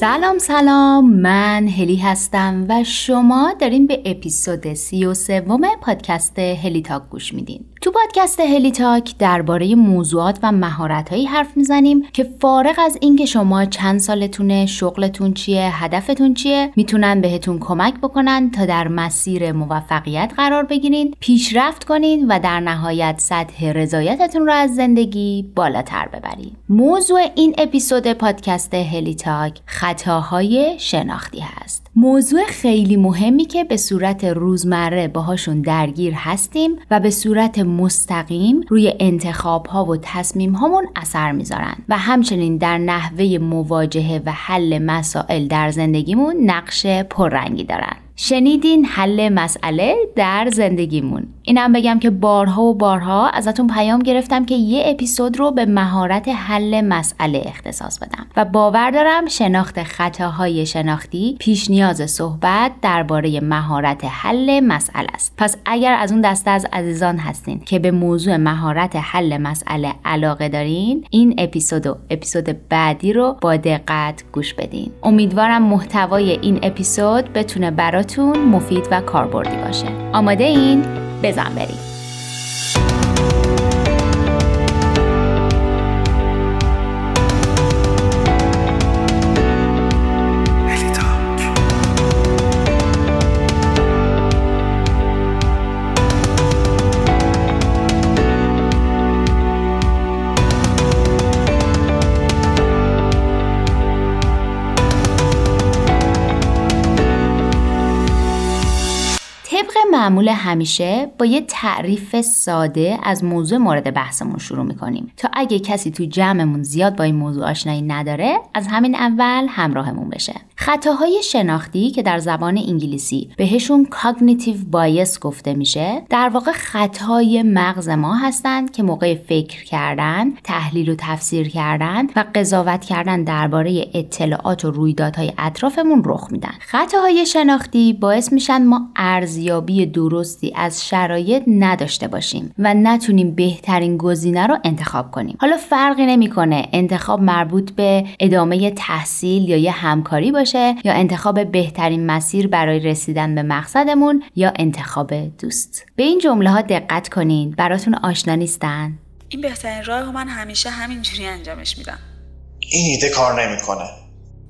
سلام سلام. من هلی هستم و شما دارین به اپیزود سی و پادکست هلی تاک گوش میدین. تو پادکست هلی تاک درباره موضوعات و مهارتهایی حرف می‌زنیم که فارغ از اینکه شما چند سالتونه شغلتون چیه هدفتون چیه می‌تونن بهتون کمک بکنن تا در مسیر موفقیت قرار بگیرین پیشرفت کنین و در نهایت سطح رضایتتون رو از زندگی بالاتر ببرین. موضوع این اپیزود پادکست هلی تاک خطاهای شناختی هست. موضوع خیلی مهمی که به صورت روزمره باهاشون درگیر هستیم و به صورت مستقیم روی انتخاب ها و تصمیم هامون اثر می‌ذارن و همچنین در نحوه مواجهه و حل مسائل در زندگیمون نقش پررنگی دارن. شنیدین حل مسئله در زندگیمون. اینم بگم که بارها و بارها ازتون پیام گرفتم که یه اپیزود رو به مهارت حل مسئله اختصاص بدم. و باور دارم شناخت خطاهای شناختی پیش نیاز صحبت درباره مهارت حل مسئله است. پس اگر از اون دسته از عزیزان هستین که به موضوع مهارت حل مسئله علاقه دارین این اپیزود و اپیزود بعدی رو با دقت گوش بدین. امیدوارم محتوای این اپیزود بتونه براتون مفید و کاربردی باشه. آماده این؟ بزن بریم. معمول همیشه با یه تعریف ساده از موضوع مورد بحثمون شروع می‌کنیم. تا اگه کسی تو جمعمون زیاد با این موضوع آشنایی نداره از همین اول همراهمون بشه. خطاهای شناختی که در زبان انگلیسی بهشون cognitive bias گفته میشه در واقع خطای مغز ما هستند که موقع فکر کردن تحلیل و تفسیر کردن و قضاوت کردن درباره اطلاعات و رویدادهای اطرافمون رخ میدن. خطاهای شناختی باعث میشن ما ارزیابی درستی از شرایط نداشته باشیم و نتونیم بهترین گزینه رو انتخاب کنیم. حالا فرقی نمی‌کنه انتخاب مربوط به ادامه تحصیل یا یه همکاری باشه. یا انتخاب بهترین مسیر برای رسیدن به مقصدمون یا انتخاب دوست. به این جمله ها دقت کنین. براتون آشنا نیستن. این بهترین راه من همیشه همینجوری انجامش میدم. این ایده کار نمی‌کنه.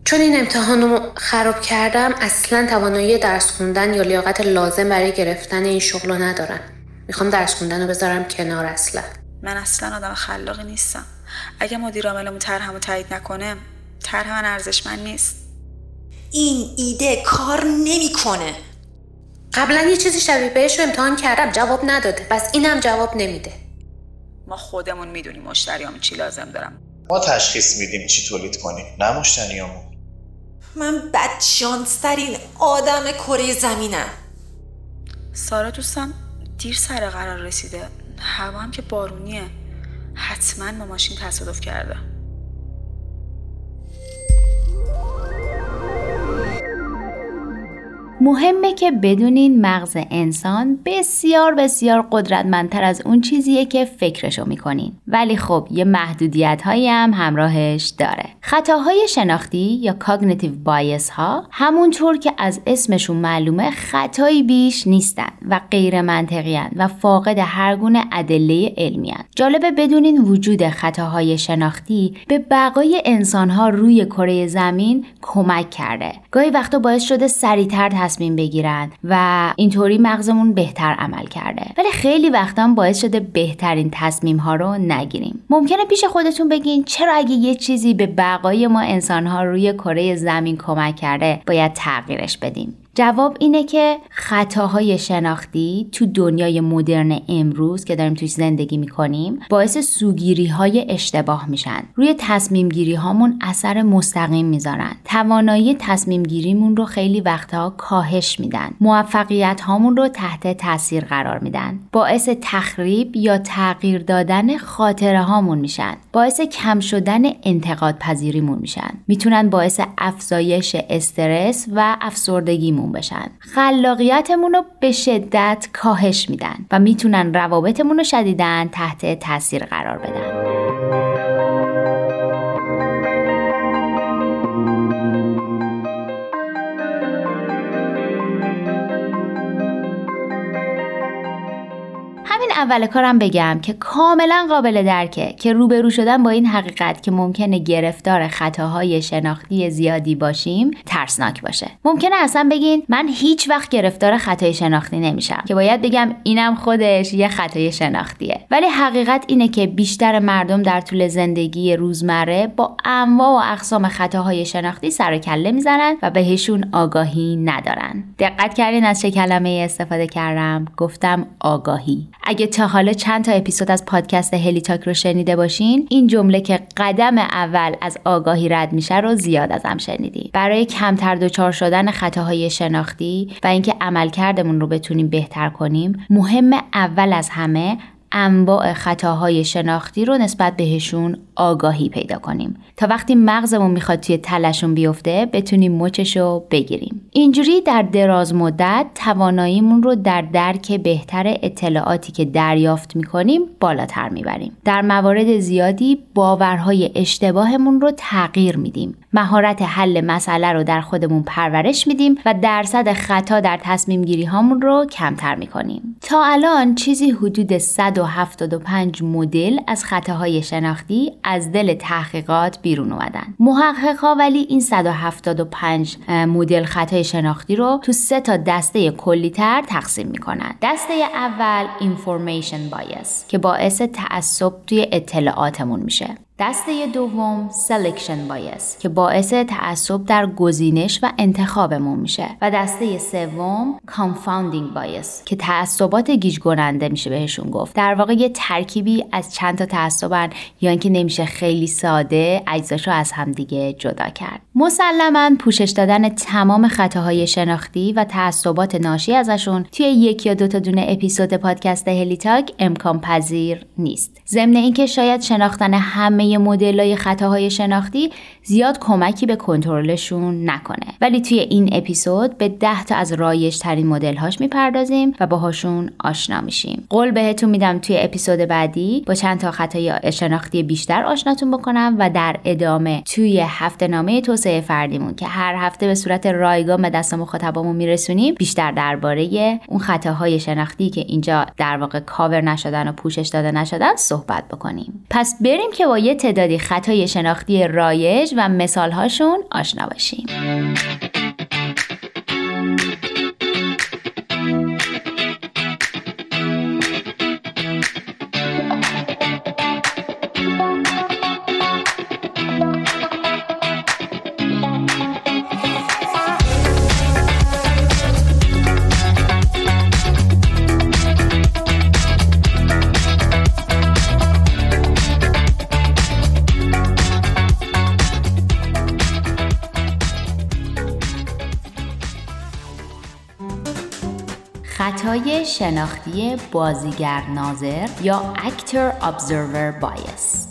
چون این امتحانو خراب کردم اصلا توانایی درس خوندن یا لیاقت لازم برای گرفتن این شغل رو ندارم. می‌خوام درس خوندن رو بذارم کنار اصلا. من اصلا آدم خلاقی نیستم. اگه مدیر عاملمون طرحمو تایید نکنه طرح من ارزشمند نیست. این ایده کار نمی‌کنه. قبلا یه چیزی شبیه بهش رو امتحان کردم جواب نداده. پس اینم جواب نمیده. ما خودمون می‌دونیم مشتریامون چی لازم دارم ما تشخیص میدیم چی تولید کنیم نه مشتریامون. من بدشانسترین آدم کره زمینم. سارا دوستم دیر سر قرار رسیده. هوا هم که بارونیه. حتما با ماشین تصادف کرده. مهمه که بدونین مغز انسان بسیار بسیار قدرتمندتر از اون چیزیه که فکرشو می‌کنین. ولی خب یه محدودیت هایی هم همراهش داره. خطاهای شناختی یا cognitive bias ها همونطور که از اسمشون معلومه خطایی بیش نیستن و غیر منطقی و فاقد هر گونه ادله علمی هستن. جالبه بدونین وجود خطاهای شناختی به بقای انسان ها روی کره زمین کمک کرده. گاهی وقتا باعث شده سریعتر تصمیم بگیرن و اینطوری مغزمون بهتر عمل کرده. ولی خیلی وقتا باعث شده بهترین تصمیم ها رو نگیریم. ممکنه پیش خودتون بگین چرا اگه یه چیزی به بقای ما انسان ها روی کره زمین کمک کرده باید تغییرش بدیم. جواب اینه که خطاهای شناختی تو دنیای مدرن امروز که داریم توش زندگی می‌کنیم باعث سوگیری های اشتباه میشن. روی تصمیم گیری هامون اثر مستقیم می‌ذارن. توانایی تصمیم گیریمون رو خیلی وقتها کاهش میدن. موفقیت هامون رو تحت تاثیر قرار میدن. باعث تخریب یا تغییر دادن خاطره هامون میشن. باعث کم شدن انتقاد پذیریمون میشن. می‌تونن باعث افزایش استرس و افسردگیمون بشن. خلاقیتمون رو به شدت کاهش میدن و می‌تونن روابطمون رو شدیدن تحت تاثیر قرار بدن. اول کارم بگم که کاملا قابل درکه که روبرو شدن با این حقیقت که ممکنه گرفتار خطاهای شناختی زیادی باشیم ترسناک باشه. ممکنه اصلا بگین من هیچ وقت گرفتار خطای شناختی نمیشم که باید بگم اینم خودش یه خطای شناختیه. ولی حقیقت اینه که بیشتر مردم در طول زندگی روزمره با انواع و اقسام خطاهای شناختی سر و کله می‌زنن و بهشون آگاهی ندارن. دقت کردین از چه کلمه استفاده کردم؟ گفتم آگاهی. اگه تا حالا چند تا اپیزود از پادکست هلی تاک رو شنیده باشین؟ این جمله که قدم اول از آگاهی رد میشه رو زیاد ازم شنیدی برای کمتر دچار شدن خطاهای شناختی و اینکه عملکردمون رو بتونیم بهتر کنیم مهم اول از همه انواع خطاهای شناختی رو نسبت بهشون آگاهی پیدا کنیم. تا وقتی مغزمون می‌خواد توی تلشون بیفته بتونیم مچش رو بگیریم. اینجوری در دراز مدت تواناییمون رو در درک بهتر اطلاعاتی که دریافت می‌کنیم بالاتر می‌بریم. در موارد زیادی باورهای اشتباهمون رو تغییر میدیم. مهارت حل مسئله رو در خودمون پرورش میدیم و درصد خطا در تصمیم گیری هامون رو کمتر می‌کنیم. تا الان چیزی حدود 175 مدل از خطاهای شناختی از دل تحقیقات بیرون اومدن. محققها ولی این 175 مدل خطای شناختی رو تو سه تا دسته کلیتر تقسیم می‌کنن. دسته اول information bias که باعث تعصب توی اطلاعاتمون میشه. دسته دوم selection bias که باعث تعصب در گزینش و انتخابمون میشه. و دسته سوم confounding bias که تعصبات گیج کننده میشه بهشون گفت. در واقع یه ترکیبی از چند تا تعصبن یا اینکه نمیشه خیلی ساده اجزاشو از همدیگه جدا کرد. مسلما پوشش دادن تمام خطاهای شناختی و تعصبات ناشی ازشون توی یک یا دو تا دونه اپیزود پادکست هلیتاک امکان پذیر نیست. ضمن اینکه شاید شناختن همه مدل خطاهای شناختی زیاد کمکی به کنترلشون نکنه. ولی توی این اپیزود به ده تا از رایج ترین مدل هاش می‌پردازیم و باهاشون آشنا میشیم. قول بهتون میدم توی اپیزود بعدی با چند تا خطای شناختی بیشتر آشناتون بکنم و در ادامه توی هفته نامه توسعه فردیمون که هر هفته به صورت رایگان به دست مخاطبامون میرسونیم بیشتر درباره اون خطاهای شناختی که اینجا در واقع کاور نشدن و پوشش داده نشدن صحبت بکنیم. پس بریم که با یه تعدادی خطای شناختی رایج و مثالهاشون آشنا باشیم. شناختی بازیگر ناظر یا Actor Observer Bias.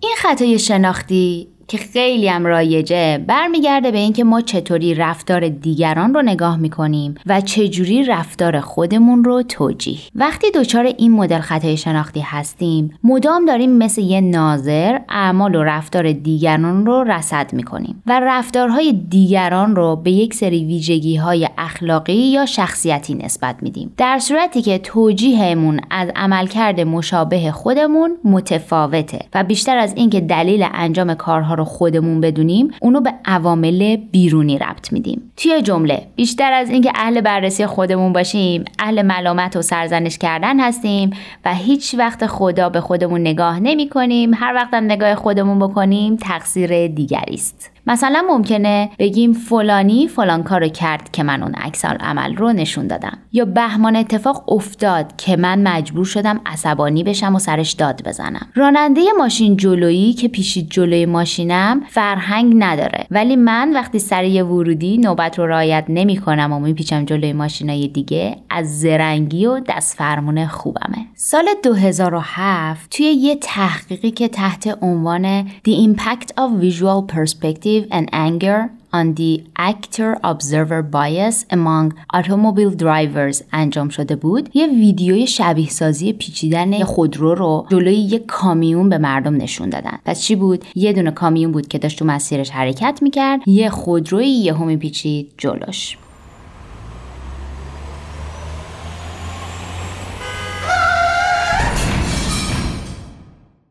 این خطای شناختی که خیلی هم رایجه برمیگرده به اینکه ما چطوری رفتار دیگران رو نگاه می‌کنیم و چجوری رفتار خودمون رو توجیه. وقتی دچار این مدل خطای شناختی هستیم مدام داریم مثل یه ناظر اعمال و رفتار دیگران رو رصد می‌کنیم و رفتارهای دیگران رو به یک سری ویژگی های اخلاقی یا شخصیتی نسبت میدیم. در صورتی که توجیهمون از عملکرد مشابه خودمون متفاوته و بیشتر از اینکه دلیل انجام کارها رو خودمون بدونیم اونو به عوامل بیرونی ربط میدیم. توی جمله بیشتر از اینکه اهل بررسی خودمون باشیم اهل ملامت و سرزنش کردن هستیم و هیچ وقت خدا به خودمون نگاه نمی کنیم هر وقتم نگاه خودمون بکنیم تقصیر دیگری است. مثلا ممکنه بگیم فلانی فلان کارو کرد که من اون عکس عمل رو نشون دادم. یا بهمان اتفاق افتاد که من مجبور شدم عصبانی بشم و سرش داد بزنم. راننده ماشین جلویی که پیشید جلوی ماشینم فرهنگ نداره. ولی من وقتی سر یه ورودی نوبت رو رعایت نمی‌کنم و میپیچم جلوی ماشینای دیگه از زرنگی و دست فرمون خوبمه. سال 2007 توی یه تحقیقی که تحت عنوان The Impact of Visual Perspective and anger on the actor observer bias among automobile drivers انجام شده بود. یه ویدیوی شبیه سازی پیچیدن خودرو رو جلوی یه کامیون به مردم نشون دادن. پس چی بود؟ یه دونه کامیون بود که داشت تو مسیرش حرکت می‌کرد یه خودروی یهو میپیچید جلوش.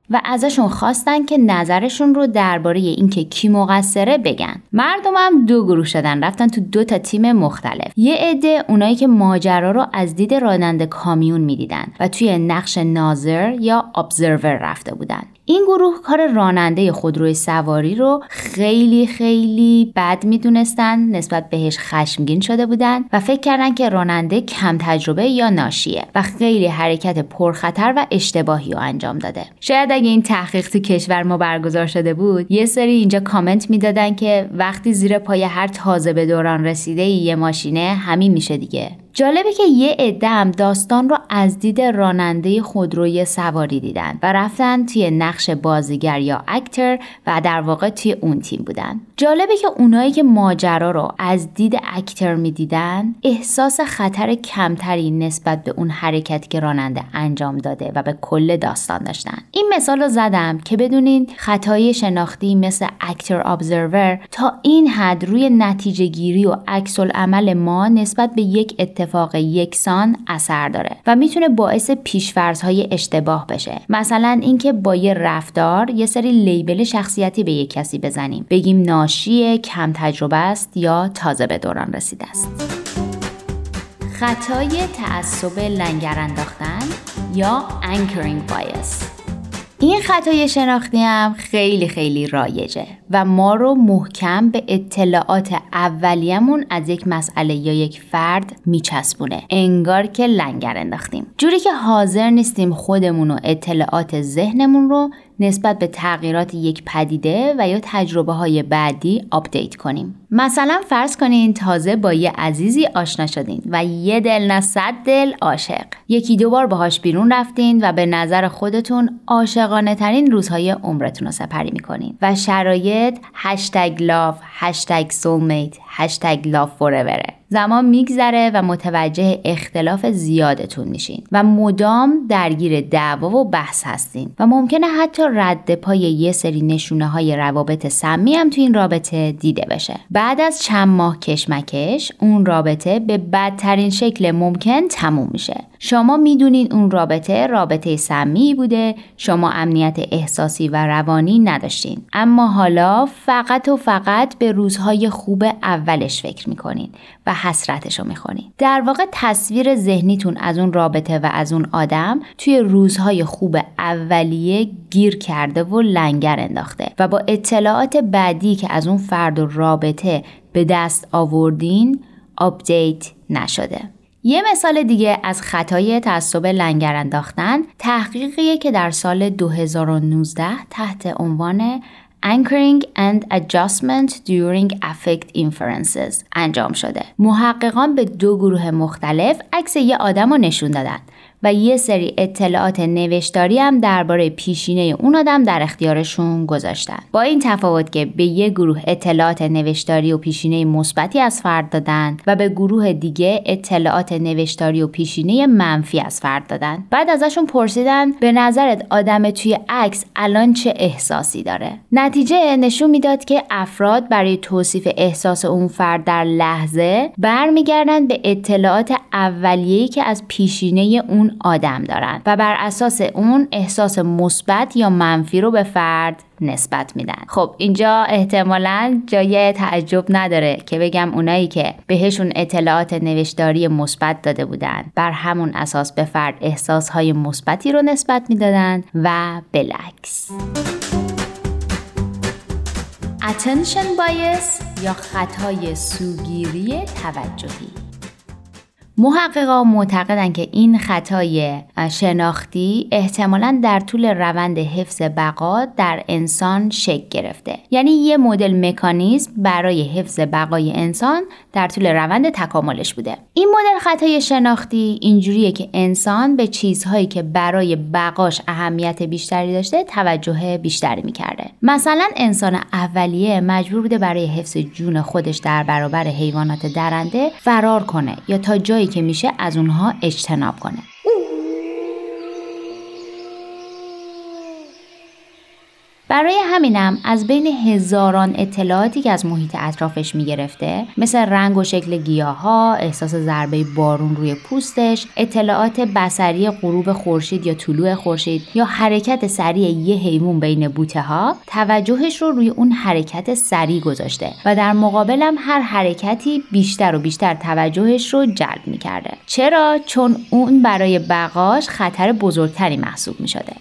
و ازشون خواستن که نظرشون رو درباره اینکه کی مقصره بگن. مردمم دو گروه شدن رفتن تو دو تا تیم مختلف. یه عده اونایی که ماجرا رو از دید راننده کامیون می‌دیدن و توی نقش ناظر یا ابزرور رفته بودن. این گروه کار راننده خودروی سواری رو خیلی خیلی بد می‌دونستن نسبت بهش خشمگین شده بودن و فکر کردن که راننده کم تجربه یا ناشیه و خیلی حرکت پرخطر و اشتباهی رو انجام داده. شاید اگه این تحقیق تو کشور ما برگزار شده بود یه سری اینجا کامنت می‌دادن که وقتی زیر پای هر تازه به دوران رسیده یه ماشینه همین میشه دیگه. جالبه که یه عده داستان رو از دید راننده خودروی سواری دیدن و رفتن توی نقش بازیگر یا اکتر و در واقع توی اون تیم بودن. جالبه که اونایی که ماجرا رو از دید اکتر می‌دیدن احساس خطر کمتری نسبت به اون حرکتی که راننده انجام داده و به کل داستان داشتن. این مثال رو زدم که بدونین خطای شناختی مثل اکتر ابزرور تا این حد روی نتیجه گیری و عکس عمل ما نسبت به یک اتفاق یکسان اثر داره و می‌تونه باعث پیشفرزهای اشتباه بشه. مثلا اینکه با یه رفتار یه سری لیبل شخصیتی به یک کسی بزنیم. بگیم ناشی کم تجربه است یا تازه به دوران رسیده است. خطای تعصب لنگر انداختن یا anchoring bias این خطای شناختی هم خیلی خیلی رایجه و ما رو محکم به اطلاعات اولیمون از یک مسئله یا یک فرد میچسبونه. انگار که لنگر انداختیم. جوری که حاضر نیستیم خودمون و اطلاعات ذهنمون رو نسبت به تغییرات یک پدیده و یا تجربه های بعدی update کنیم. مثلا فرض کنین تازه با یه عزیزی آشنا شدین و یه دل نه صد دل عاشق. یکی دو بار باهاش بیرون رفتین و به نظر خودتون عاشقانه ترین روزهای عمرتون رو سپری می‌کنین. و شرایط hashtag love hashtag soulmate hashtag love forever ئه زمان میگذره و متوجه اختلاف زیادتون میشین و مدام درگیر دعوا و بحث هستین. و ممکنه حتی رد پای یه سری نشونه های روابط سمی هم تو این رابطه دیده بشه. بعد از چند ماه کشمکش اون رابطه به بدترین شکل ممکن تموم میشه. شما می‌دونین اون رابطه رابطه سمی بوده شما امنیت احساسی و روانی نداشتین. اما حالا فقط و فقط به روزهای خوب اولش فکر می‌کنین و حسرتش رو می‌خونین. در واقع تصویر ذهنیتون از اون رابطه و از اون آدم توی روزهای خوب اولیه گیر کرده و لنگر انداخته و با اطلاعات بعدی که از اون فرد و رابطه به دست آوردین update نشده. یه مثال دیگه از خطای تعصب لنگر انداختن تحقیقیه که در سال 2019 تحت عنوان Anchoring and Adjustment During Affect Inferences انجام شده. محققان به دو گروه مختلف عکس یه آدم رو نشون دادن و یه سری اطلاعات نوشتاری هم درباره پیشینه اون آدم در اختیارشون گذاشتن. با این تفاوت که به یه گروه اطلاعات نوشتاری و پیشینه مثبتی از فرد دادن و به گروه دیگه اطلاعات نوشتاری و پیشینه منفی از فرد دادن. بعد ازشون پرسیدن به نظرت آدم توی عکس الان چه احساسی داره؟ نتیجه نشون می‌داد که افراد برای توصیف احساس اون فرد در لحظه برمیگردن به اطلاعات اولیه‌ای که از پیشینه اون آدم دارن و بر اساس اون احساس مثبت یا منفی رو به فرد نسبت میدن. خب اینجا احتمالا جای تعجب نداره که بگم اونایی که بهشون اطلاعات نوشتاری مثبت داده بودن بر همون اساس به فرد احساس های مثبتی رو نسبت می‌دادن و بلکس Attention bias یا خطای سوگیری توجهی. محققا معتقدند که این خطای شناختی احتمالا در طول روند حفظ بقا در انسان شکل گرفته. یعنی یه مدل مکانیزم برای حفظ بقای انسان در طول روند تکاملش بوده. این مدل خطای شناختی اینجوریه که انسان به چیزهایی که برای بقاش اهمیت بیشتری داشته توجه بیشتری می‌کرده. مثلا انسان اولیه مجبور بوده برای حفظ جون خودش در برابر حیوانات درنده فرار کنه یا تا جایی که میشه از اونها اجتناب کنه. برای همینم از بین هزاران اطلاعاتی که از محیط اطرافش می‌گرفته مثل رنگ و شکل گیاها، احساس ضربه بارون روی پوستش، اطلاعات بسری غروب خورشید یا طلوع خورشید یا حرکت سریع یه حیوان بین بوته ها توجهش رو روی اون حرکت سریع گذاشته و در مقابلم هر حرکتی بیشتر و بیشتر توجهش رو جلب می‌کرده. چرا؟ چون اون برای بقاش خطر بزرگتری محسوب می‌شده.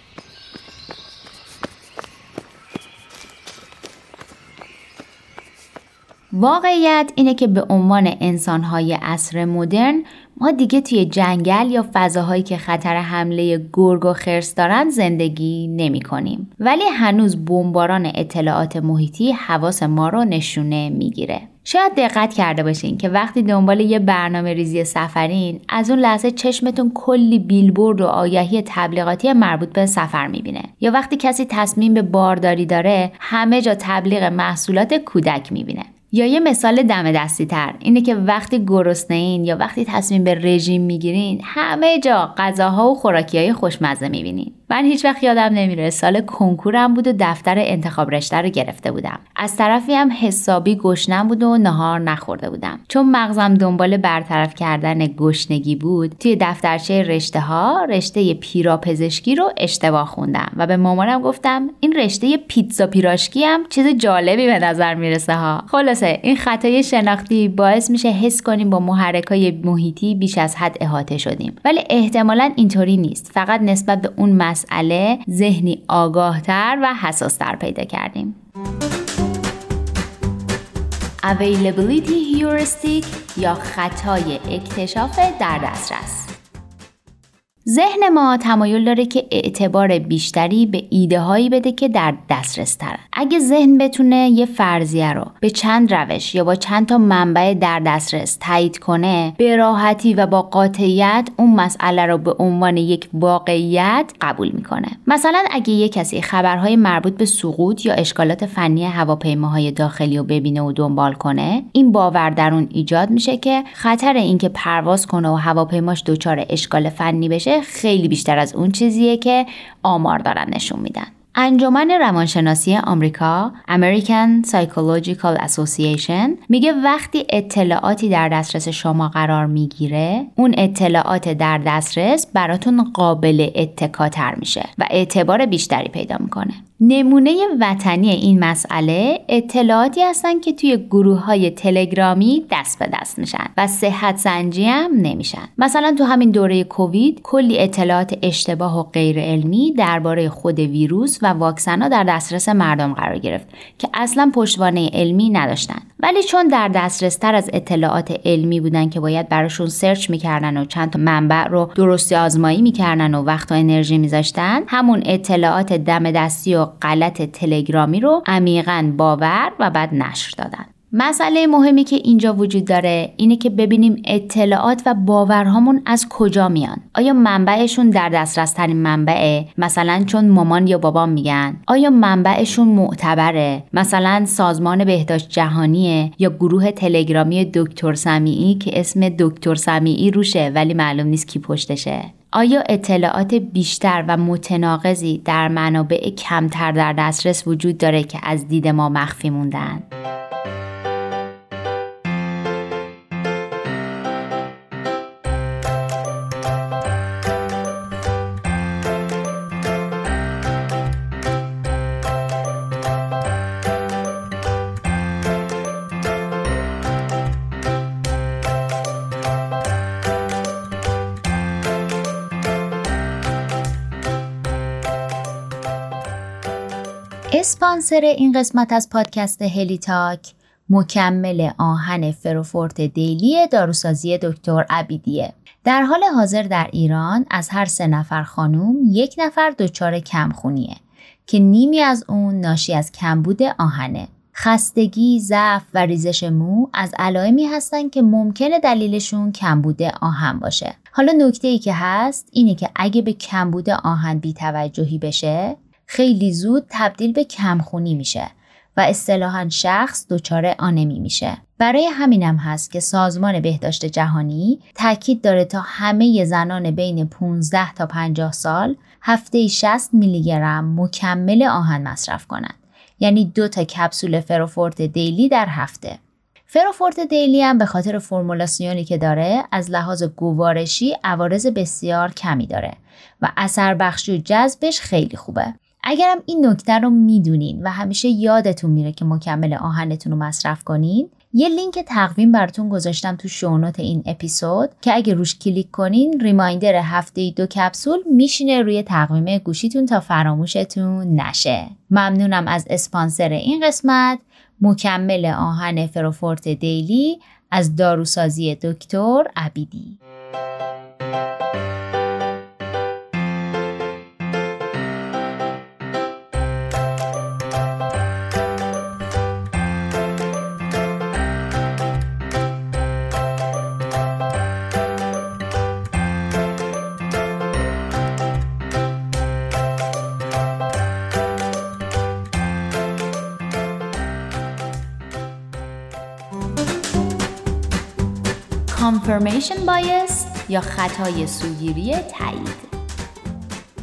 واقعیت اینه که به عنوان انسانهای عصر مدرن ما دیگه توی جنگل یا فضاهایی که خطر حمله گرگ و خرس دارن زندگی نمی کنیم. ولی هنوز بمباران اطلاعات محیطی حواس ما رو نشونه می‌گیره. شاید دقت کرده باشین که وقتی دنبال یه برنامه ریزی سفرین از اون لحظه چشمتون کلی بیلبورد و آگهی تبلیغاتی مربوط به سفر می‌بینه یا وقتی کسی تصمیم به بارداری داره همه جا تبلیغ محصولات کودک می‌بینه یا یه مثال دم دستی تر اینه که وقتی گرسنه یا وقتی تصمیم به رژیم می‌گیرین همه جا غذاها و خوراکی های خوشمزه می‌بینین. من هیچ وقت یادم نمیره سال کنکورم بود و دفتر انتخاب رشته رو گرفته بودم. از طرفی هم حسابی گشنم بود و نهار نخورده بودم. چون مغزم دنبال برطرف کردن گشنگی بود توی دفترچه رشته ها رشته پیرا پزشکی رو اشتباه خوندم و به مامانم گفتم این رشته پیتزا پیراشکی هم چیز جالبی به نظر می‌رسه ها. خلاصه این خطای شناختی باعث میشه حس کنیم با محرکای محیطی بیش از حد احاطه شدیم. ولی احتمالا اینطوری نیست. فقط نسبت به اون مسئله ذهنی آگاهتر و حساستر پیدا کردیم. Availability Heuristic یا خطای اکتشاف در دسترس. ذهن ما تمایل داره که اعتبار بیشتری به ایده هایی بده که در دسترس ترن. اگه ذهن بتونه یه فرضیه رو به چند روش یا با چند تا منبع در دسترس تایید کنه به راحتی و با قاطعیت اون مسئله رو به عنوان یک واقعیت قبول می‌کنه مثلا اگه یه کسی خبرهای مربوط به سقوط یا اشکالات فنی هواپیماهای داخلی رو ببینه و دنبال کنه این باور در اون ایجاد میشه که خطر اینکه پرواز کنه و هواپیماش دچار اشکال فنی بشه خیلی بیشتر از اون چیزیه که آمار دارن نشون میدن. انجمن روانشناسی آمریکا American Psychological Association میگه وقتی اطلاعاتی در دسترس شما قرار می‌گیره اون اطلاعات در دسترس براتون قابل اتکاتر میشه و اعتبار بیشتری پیدا می‌کنه. نمونه وطنی این مسئله اطلاعاتی هستن که توی گروه های تلگرامی دست به دست میشن و صحت سنجی هم نمیشن. مثلا تو همین دوره کووید کلی اطلاعات اشتباه و غیر علمی درباره خود ویروس و واکسن ها در دسترس مردم قرار گرفت که اصلا پشتوانه علمی نداشتن. ولی چون در دسترس تر از اطلاعات علمی بودن که باید براشون سرچ می‌کردن و چند تا منبع رو درستی آزمایی می‌کردن و وقت و انرژی میذاشتن همون اطلاعات دم دستی و غلط تلگرامی رو عمیقا باور و بعد نشر دادن. مسئله مهمی که اینجا وجود داره اینه که ببینیم اطلاعات و باورهامون از کجا میان. آیا منبعشون در دسترس ترین منبعه؟ مثلا چون مامان یا بابام میگن. آیا منبعشون معتبره؟ مثلا سازمان بهداشت جهانیه یا گروه تلگرامی دکتر سمیعی که اسم دکتر سمیعی روشه ولی معلوم نیست کی پشتشه؟ آیا اطلاعات بیشتر و متناقضی در منابع کمتر در دسترس وجود داره که از دید ما مخفی موندن؟ اسپانسر این قسمت از پادکست هلی تاک مکمل آهن فروفورت دیلی داروسازی دکتر عبیدیه در حال حاضر در ایران از هر سه نفر خانوم یک نفر دچار کمخونیه که نیمی از اون ناشی از کمبود آهنه خستگی، ضعف و ریزش مو از علائمی هستن که ممکنه دلیلشون کمبود آهن باشه. حالا نکته ای که هست اینه که اگه به کمبود آهن بیتوجهی بشه خیلی زود تبدیل به کمخونی میشه و اصطلاحا شخص دچار آنمی میشه. برای همینم هست که سازمان بهداشت جهانی تاکید داره تا همه زنان بین 15 تا 50 سال هفته 60 میلی گرم مکمل آهن مصرف کنند. یعنی دو تا کپسول فروفورت دیلی در هفته. فروفورت دیلی هم به خاطر فرمولاسیونی که داره از لحاظ گوارشی عوارض بسیار کمی داره و اثر بخشی و جذبش خیلی خوبه. اگرم این نکته رو می‌دونین و همیشه یادتون میره که مکمل آهنتون رو مصرف کنین یه لینک تقویم براتون گذاشتم تو شونوت این اپیزود که اگه روش کلیک کنین ریمایندر هفته دو کپسول میشینه روی تقویم گوشیتون تا فراموشتون نشه. ممنونم از اسپانسر این قسمت مکمل آهن فروفورت دیلی از داروسازی دکتر عبیدی. Confirmation bias یا خطای سوگیری تایید؟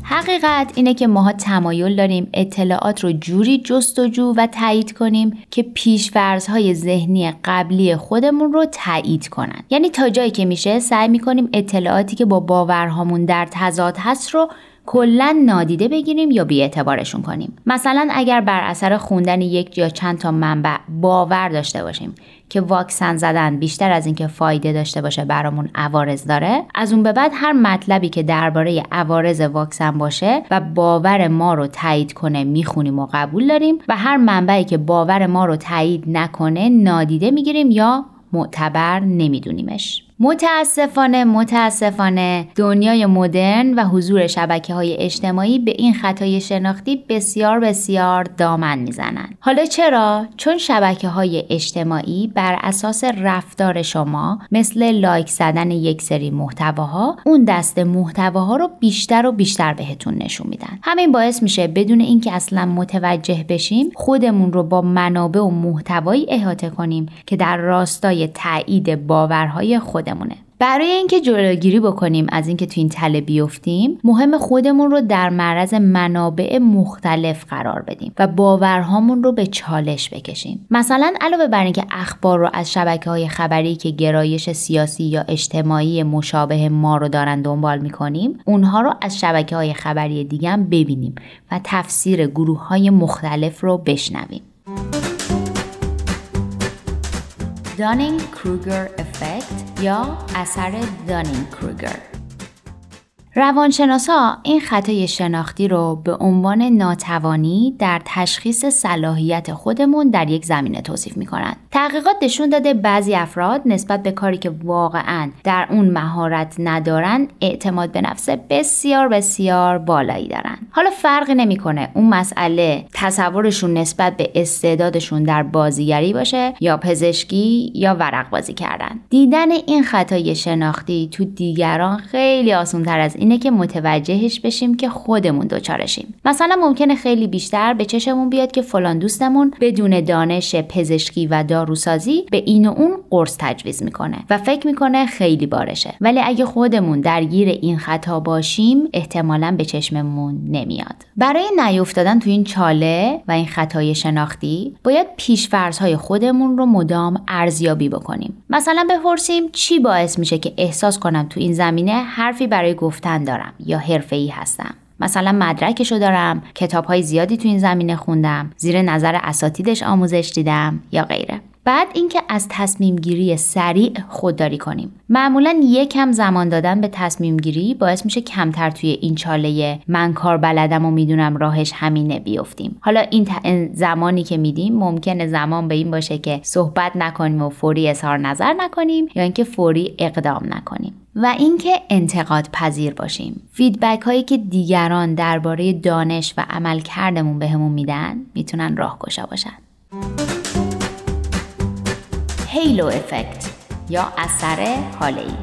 حقیقت اینه که ماها تمایل داریم اطلاعات رو جوری جستجو و تایید کنیم که پیشفرزهای ذهنی قبلی خودمون رو تایید کنن. یعنی تا جایی که میشه سعی می‌کنیم اطلاعاتی که با باورهامون در تضاد هست رو کلا نادیده بگیریم یا بیاعتبارشون کنیم. مثلا اگر بر اثر خوندن یک یا چند تا منبع باور داشته باشیم که واکسن زدن بیشتر از اینکه فایده داشته باشه برامون عوارض داره از اون به بعد هر مطلبی که درباره عوارض واکسن باشه و باور ما رو تایید کنه می‌خونیم و قبول داریم و هر منبعی که باور ما رو تایید نکنه نادیده می‌گیریم یا معتبر نمیدونیمش. متاسفانه متاسفانه دنیای مدرن و حضور شبکه های اجتماعی به این خطای شناختی بسیار بسیار دامن می‌زنند. حالا چرا؟ چون شبکه های اجتماعی بر اساس رفتار شما مثل لایک زدن یک سری محتواها اون دست محتواها رو بیشتر و بیشتر بهتون نشون میدن. همین باعث میشه بدون اینکه اصلا متوجه بشیم خودمون رو با منابع و محتوایی احاطه کنیم که در راستای تایید باورهای خود خودمونه. برای اینکه جلوگیری بکنیم از اینکه تو این تله بیفتیم مهم خودمون رو در معرض منابع مختلف قرار بدیم و باورهامون رو به چالش بکشیم. مثلا علاوه بر اینکه اخبار رو از شبکه های خبری که گرایش سیاسی یا اجتماعی مشابه ما رو دارن دنبال می‌کنیم اونها رو از شبکه های خبری دیگه هم ببینیم و تفسیر گروه های مختلف رو بشنویم. دانینگ کروگر افکت یا اثر دانینگ کروگر روانشناسا این خطای شناختی رو به عنوان ناتوانی در تشخیص صلاحیت خودمون در یک زمینه توصیف می‌کنند. تحقیقات نشون داده بعضی افراد نسبت به کاری که واقعا در اون مهارت ندارن اعتماد به نفس بسیار بسیار بالایی دارن. حالا فرقی نمی‌کنه اون مسئله تصورشون نسبت به استعدادشون در بازیگری باشه یا پزشکی یا ورق بازی کردن. دیدن این خطای شناختی تو دیگران خیلی آسان تر از اینه که متوجهش بشیم که خودمون دچارشیم. مثلا ممکنه خیلی بیشتر به چشمون بیاد که فلان دوستمون بدون دانش پزشکی و داروسازی به این و اون قرص تجویز می‌کنه و فکر می‌کنه خیلی بارشه. ولی اگه خودمون درگیر این خطا باشیم احتمالا به چشممون نمیاد. برای نیفتادن تو این چاله و این خطای شناختی باید پیشفرزهای خودمون رو مدام ارزیابی بکنیم. مثلا بپرسیم چی باعث میشه که احساس کنم تو این زمینه حرفی برای گفتن دارم یا ای هستم. مثلا مدرکشو دارم کتاب های زیادی تو این زمینه خوندم زیر نظر اساتیدش آموزش دیدم یا غیره. بعد اینکه از تصمیم گیری سریع خودداری کنیم. معمولا یکم زمان دادن به تصمیم گیری باعث میشه کمتر توی این چاله من کار بلدم و می‌دونم راهش همینه بیفتیم. حالا این زمانی که میدیم ممکنه زمان به این باشه که صحبت نکنیم و فوری اظهار نظر نکنیم یا اینکه فوری اقدام نکنیم. و اینکه انتقاد پذیر باشیم. فیدبک هایی که دیگران درباره دانش و عملکردمون بهمون میدن می‌تونن راهگشا باشن. هیلو افکت یا اثر حاله ای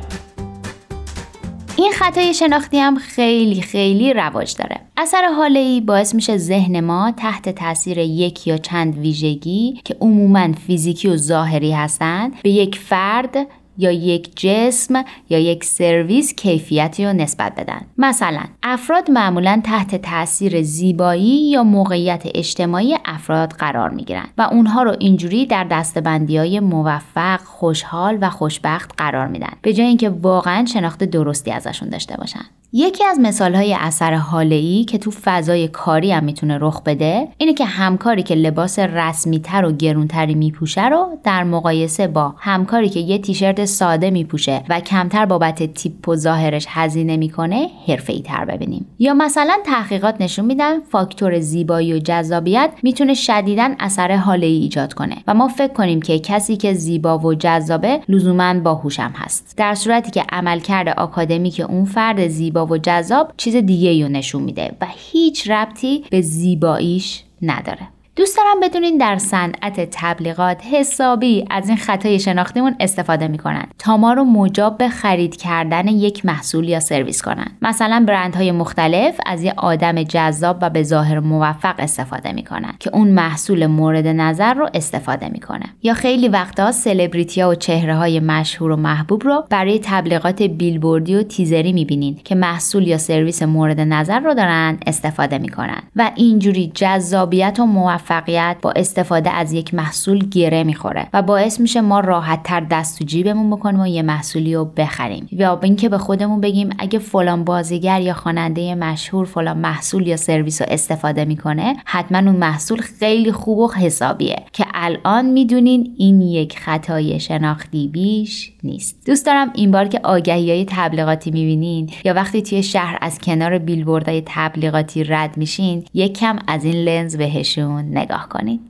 این خطای شناختی هم خیلی خیلی رواج داره. اثر حاله ای باعث میشه ذهن ما تحت تاثیر یک یا چند ویژگی که عموما فیزیکی و ظاهری هستند به یک فرد یا یک جسم یا یک سرویس کیفیتی رو نسبت بدن. مثلا افراد معمولا تحت تاثیر زیبایی یا موقعیت اجتماعی افراد قرار می گیرن و اونها رو اینجوری در دستبندی های موفق خوشحال و خوشبخت قرار میدن به جای اینکه واقعا شناخت درستی ازشون داشته باشن. یکی از مثال های اثر حاله ای که تو فضای کاری هم می‌تونه رخ بده اینه که همکاری که لباس رسمی تر و گرونتری میپوشه رو در مقایسه با همکاری که یه تیشرت ساده میپوشه و کمتر بابت تیپ و ظاهرش هزینه می‌کنه حرفه‌ای تر ببینیم. یا مثلا تحقیقات نشون میدن فاکتور زیبایی و جذابیت می‌تونه شدیدا اثر حاله ای ایجاد کنه و ما فکر کنیم که کسی که زیبا و جذابه لزوما باهوشم هست. در صورتی که عملکرد آکادمیک اون فرد زیبا و جذاب چیز دیگه رو نشون میده و هیچ ربطی به زیباییش نداره. دوست دارم بدونین در صنعت تبلیغات حسابی از این خطای شناختیمون استفاده می‌کنن تا ما رو مجاب به خرید کردن یک محصول یا سرویس کنن. مثلا برندهای مختلف از یه آدم جذاب و به ظاهر موفق استفاده می‌کنن که اون محصول مورد نظر رو استفاده می‌کنه. یا خیلی وقتا سلبریتی ها و چهره های مشهور و محبوب رو برای تبلیغات بیلبوردی و تیزری می‌بینین که محصول یا سرویس مورد نظر رو دارن استفاده می‌کنن. و اینجوری جذابیت و موفق موفقیت با استفاده از یک محصول گره می‌خوره و باعث میشه ما راحت تر دست تو جیبمون بکنیم و یه محصولی رو بخریم. یا اینکه به خودمون بگیم اگه فلان بازیگر یا خواننده مشهور فلان محصول یا سرویس رو استفاده می‌کنه حتما اون محصول خیلی خوب و حسابیه. که الان می‌دونین این یک خطای شناختی بیش نیست. دوست دارم این بار که آگهی های تبلیغاتی می‌بینین یا وقتی توی شهر از کنار بیلبوردهای تبلیغاتی رد میشین یک کم از این لنز بهشون نگاه کنید.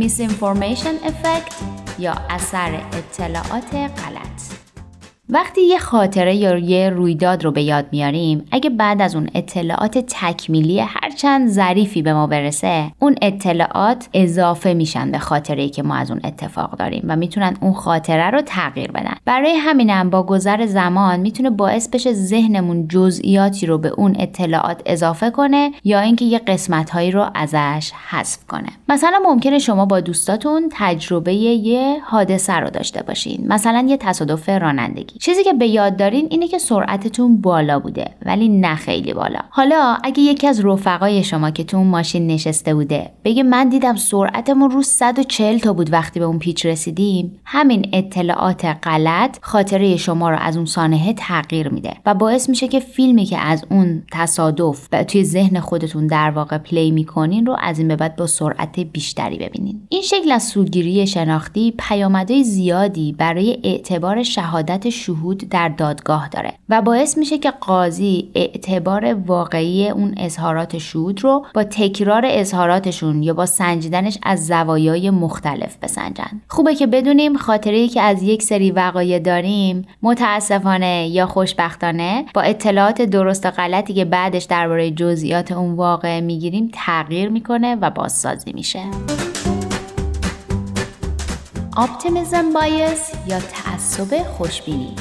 Misinformation Effect یا اثر اطلاعات غلط. وقتی یه خاطره یا یه رویداد رو به یاد میاریم اگه بعد از اون اطلاعات تکمیلی هرچند ظریفی به ما برسه اون اطلاعات اضافه میشن به خاطره که ما از اون اتفاق داریم و می‌تونن اون خاطره رو تغییر بدن. برای همینم با گذر زمان می‌تونه باعث بشه ذهنمون جزئیاتی رو به اون اطلاعات اضافه کنه یا اینکه یه قسمت هایی رو ازش حذف کنه. مثلا ممکنه شما با دوستاتون تجربه یه حادثه رو داشته باشین. مثلا یه تصادف رانندگی. چیزی که به یاد دارین اینه که سرعتتون بالا بوده ولی نه خیلی بالا. حالا اگه یکی از رفقای شما که تو اون ماشین نشسته بوده بگه من دیدم سرعتمون رو 140 تا بود وقتی به اون پیچ رسیدیم همین اطلاعات غلط خاطره شما رو از اون سانحه تغییر میده و باعث میشه که فیلمی که از اون تصادف و توی ذهن خودتون در واقع پلی می‌کنین رو از این به بعد با سرعت بیشتری ببینین. این شکل از سوگیری شناختی پیامدهای زیادی برای اعتبار شهادت شهود در دادگاه داره و باعث میشه که قاضی اعتبار واقعی اون اظهارات شهود رو با تکرار اظهاراتشون یا با سنجیدنش از زوایای مختلف بسنجن. خوبه که بدونیم خاطره که از یک سری وقایع داریم متاسفانه یا خوشبختانه با اطلاعات درست و غلطی که بعدش درباره جزئیات اون واقع می‌گیریم تغییر می‌کنه و بازسازی میشه. اپتیمیزم بایس یا تعصب خوشبینی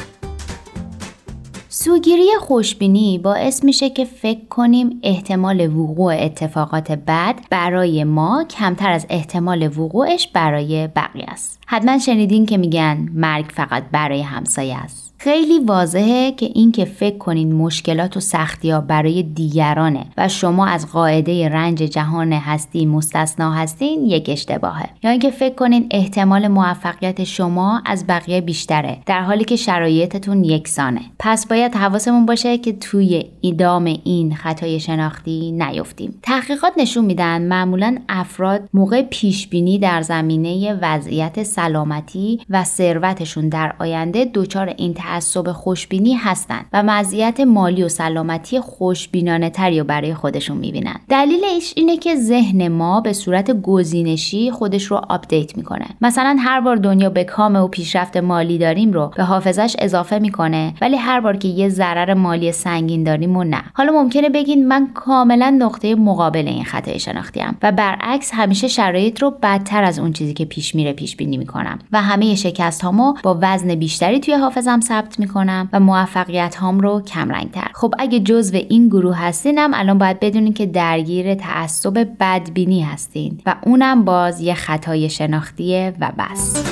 سوگیری خوشبینی باعث میشه که فکر کنیم احتمال وقوع اتفاقات بد برای ما کمتر از احتمال وقوعش برای بقیه است. حتما شنیدین که میگن مرگ فقط برای همسایه است. خیلی واضحه که اینکه فکر کنین مشکلات و سختی ها برای دیگرانه و شما از قاعده رنج جهان هستی مستثنا هستین یک اشتباهه. یا اینکه فکر کنین احتمال موفقیت شما از بقیه بیشتره در حالی که شرایطتون یکسانه. پس باید حواسمون باشه که توی دام این خطای شناختی نیفتیم. تحقیقات نشون میدن معمولا افراد موقع پیش بینی در زمینه وضعیت سلامتی و ثروتشون در آینده دچار این تعصب خوشبینی هستند و مزیت مالی و سلامتی خوشبینانه تری رو برای خودشون می‌بینن. دلیلش اینه که ذهن ما به صورت گزینشی خودش رو update می‌کنه. مثلا هر بار دنیا به کام و پیشرفت مالی داریم رو به حافظش اضافه می‌کنه ولی هر بار که یه ضرر مالی سنگین داریم و نه. حالا ممکنه بگین من کاملا نقطه مقابل این خطای شناختیم و برعکس همیشه شرایط رو بدتر از اون چیزی که پیش میره پیش بینی می‌کنم. و همه شکست هامو با وزن بیشتری توی حافظم ثبت می‌کنم و موفقیت هام رو کم تر خب اگه جزو این گروه هستینم الان باید بدونین که درگیر تعصب بدبینی هستین و اونم باز یه خطای شناختیه و بس.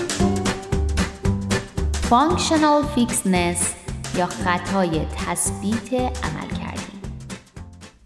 Functional Fixedness یا خطای تثبیت عمل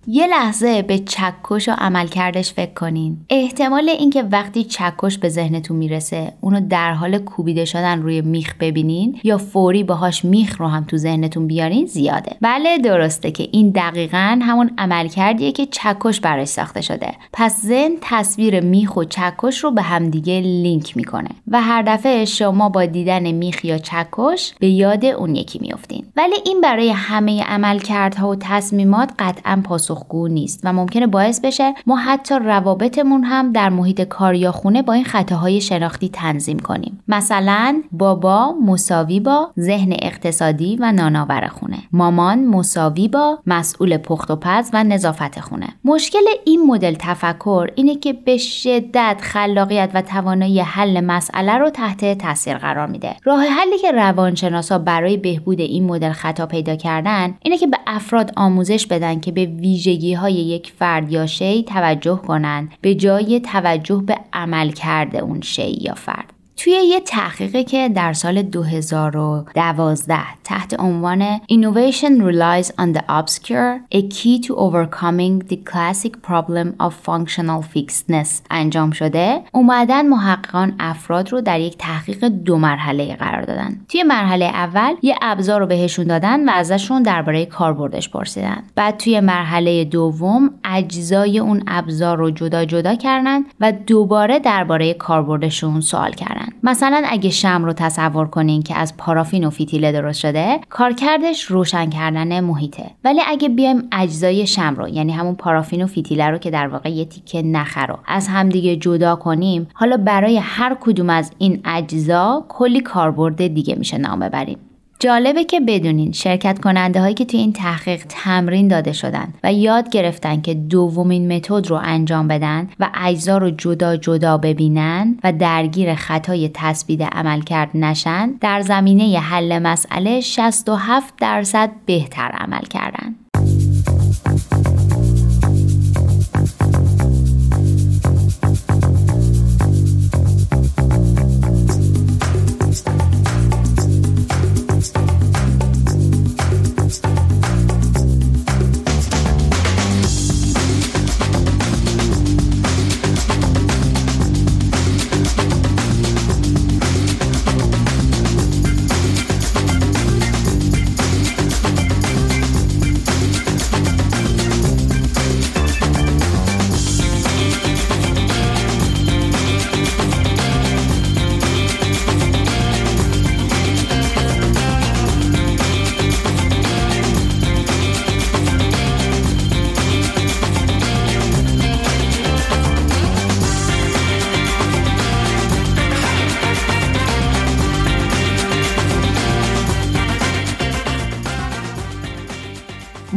یه لحظه به چکش و عملکردش فکر کنین. احتمال اینکه وقتی چکش به ذهنتون می‌رسه اونو در حال کوبیده شدن روی میخ ببینین یا فوری باهاش میخ رو هم تو ذهنتون بیارین زیاده. بله درسته که این دقیقا همون عملکردیه که چکش براش ساخته شده. پس ذهن تصویر میخ و چکش رو به همدیگه لینک می‌کنه و هر دفعه شما با دیدن میخ یا چکش به یاد اون یکی میفتین ولی این برای همه عملکردها و تصمیمات قطعا پاسخ پاسخگو نیست و ممکنه باعث بشه ما حتی روابطمون هم در محیط کار یا خونه با این خطاهای شناختی تنظیم کنیم. مثلا بابا مساوی با ذهن اقتصادی و ناناور خونه. مامان مساوی با مسئول پخت و پز و نظافت خونه. مشکل این مدل تفکر اینه که به شدت خلاقیت و توانایی حل مسئله رو تحت تاثیر قرار میده. راه حلی که روانشناسا برای بهبود این مدل خطا پیدا کردن اینه که به افراد آموزش بدن که به ویژگی های یک فرد یا شی توجه کنند به جای توجه به عمل کرده اون شی یا فرد. توی یه تحقیقی که در سال 2012 تحت عنوان Innovation Relies on the Obscure A Key to Overcoming the Classic Problem of Functional Fixedness انجام شده اومدن محققان افراد رو در یک تحقیق دو مرحله قرار دادن. توی مرحله اول یه ابزار رو بهشون دادن و ازشون درباره کاربردش پرسیدن. بعد توی مرحله دوم اجزای اون ابزار رو جدا جدا کردن و دوباره درباره کاربردشون سوال کردن. مثلا اگه شم رو تصور کنین که از پارافین و فیتیله درست شده کارکردش روشن کردن محیطه. ولی اگه بیایم اجزای شم رو یعنی همون پارافین و فیتیله رو که در واقع یه تیکه نخ رو از همدیگه جدا کنیم حالا برای هر کدوم از این اجزا کلی کاربرد دیگه میشه نام ببریم. جالبه که بدونین شرکت کننده هایی که توی این تحقیق تمرین داده شدن و یاد گرفتن که دومین متد رو انجام بدن و اجزا رو جدا جدا ببینن و درگیر خطای تثبیت عمل کرد نشن در زمینه حل مسئله 67 درصد بهتر عمل کردن.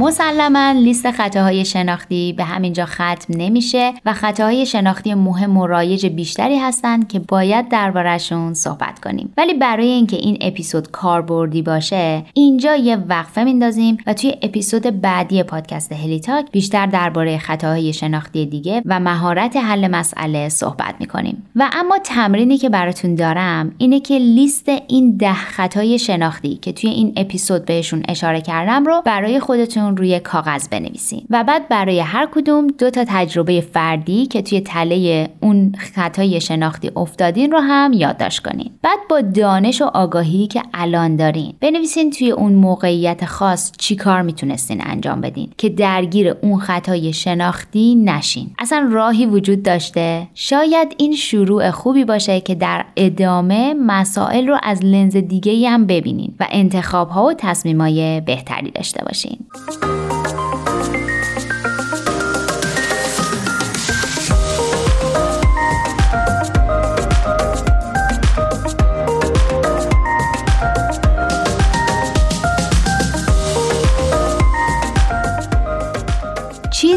مسلما لیست خطاهای شناختی به همینجا ختم نمیشه و خطاهای شناختی مهم و رایج بیشتری هستند که باید دربارهشون صحبت کنیم. ولی برای اینکه این اپیزود کاربردی باشه اینجا یه وقفه میندازیم و توی اپیزود بعدی پادکست هلیتاک بیشتر درباره خطاهای شناختی دیگه و مهارت حل مسئله صحبت می‌کنیم. و اما تمرینی که براتون دارم اینه که لیست این ده خطای شناختی که توی این اپیزود بهشون اشاره کردم رو برای خودتون روی کاغذ بنویسین. و بعد برای هر کدوم دو تا تجربه فردی که توی تله اون خطای شناختی افتادین رو هم یادداشت کنین. بعد با دانش و آگاهی که الان دارین بنویسین توی اون موقعیت خاص چی کار می‌تونستین انجام بدین که درگیر اون خطای شناختی نشین. اصلا راهی وجود داشته؟ شاید این شروع خوبی باشه که در ادامه مسائل رو از لنز دیگه هم ببینین و انتخاب ها و تصمیم های بهتری داشته باشین.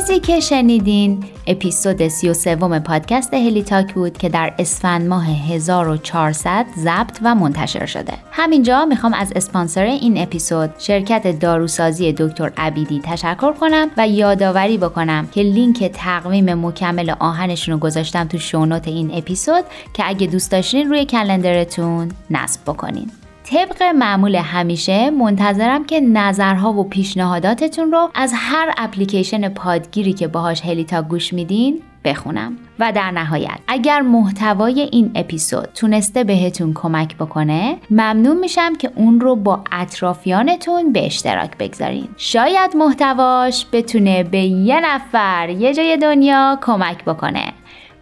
چیزی که شنیدین اپیزود 33 پادکست هلی تاک بود که در اسفند ماه 1400 ضبط و منتشر شده. همینجا می‌خوام از اسپانسر این اپیزود شرکت داروسازی دکتر عبیدی تشکر کنم و یادآوری بکنم که لینک تقویم مکمل آهنشون رو گذاشتم تو شونوت این اپیزود که اگه دوست داشتین روی کلندرتون نصب بکنین. طبق معمول همیشه منتظرم که نظرها و پیشنهاداتتون رو از هر اپلیکیشن پادگیری که باهاش هلیتا گوش میدین بخونم. و در نهایت اگر محتوای این اپیزود تونسته بهتون کمک بکنه ممنون میشم که اون رو با اطرافیانتون به اشتراک بگذارین. شاید محتواش بتونه به یه نفر یه جای دنیا کمک بکنه.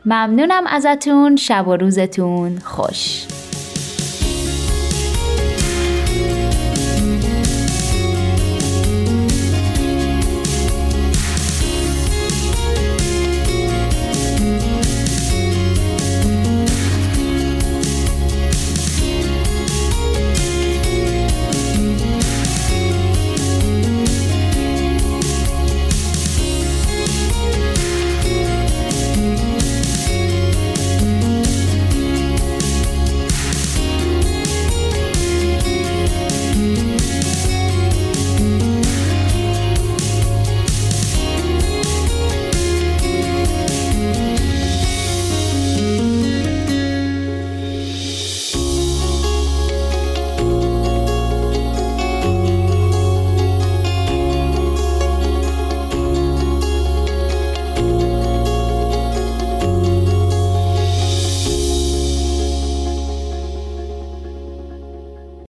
ممنونم ازتون شب و روزتون خوش.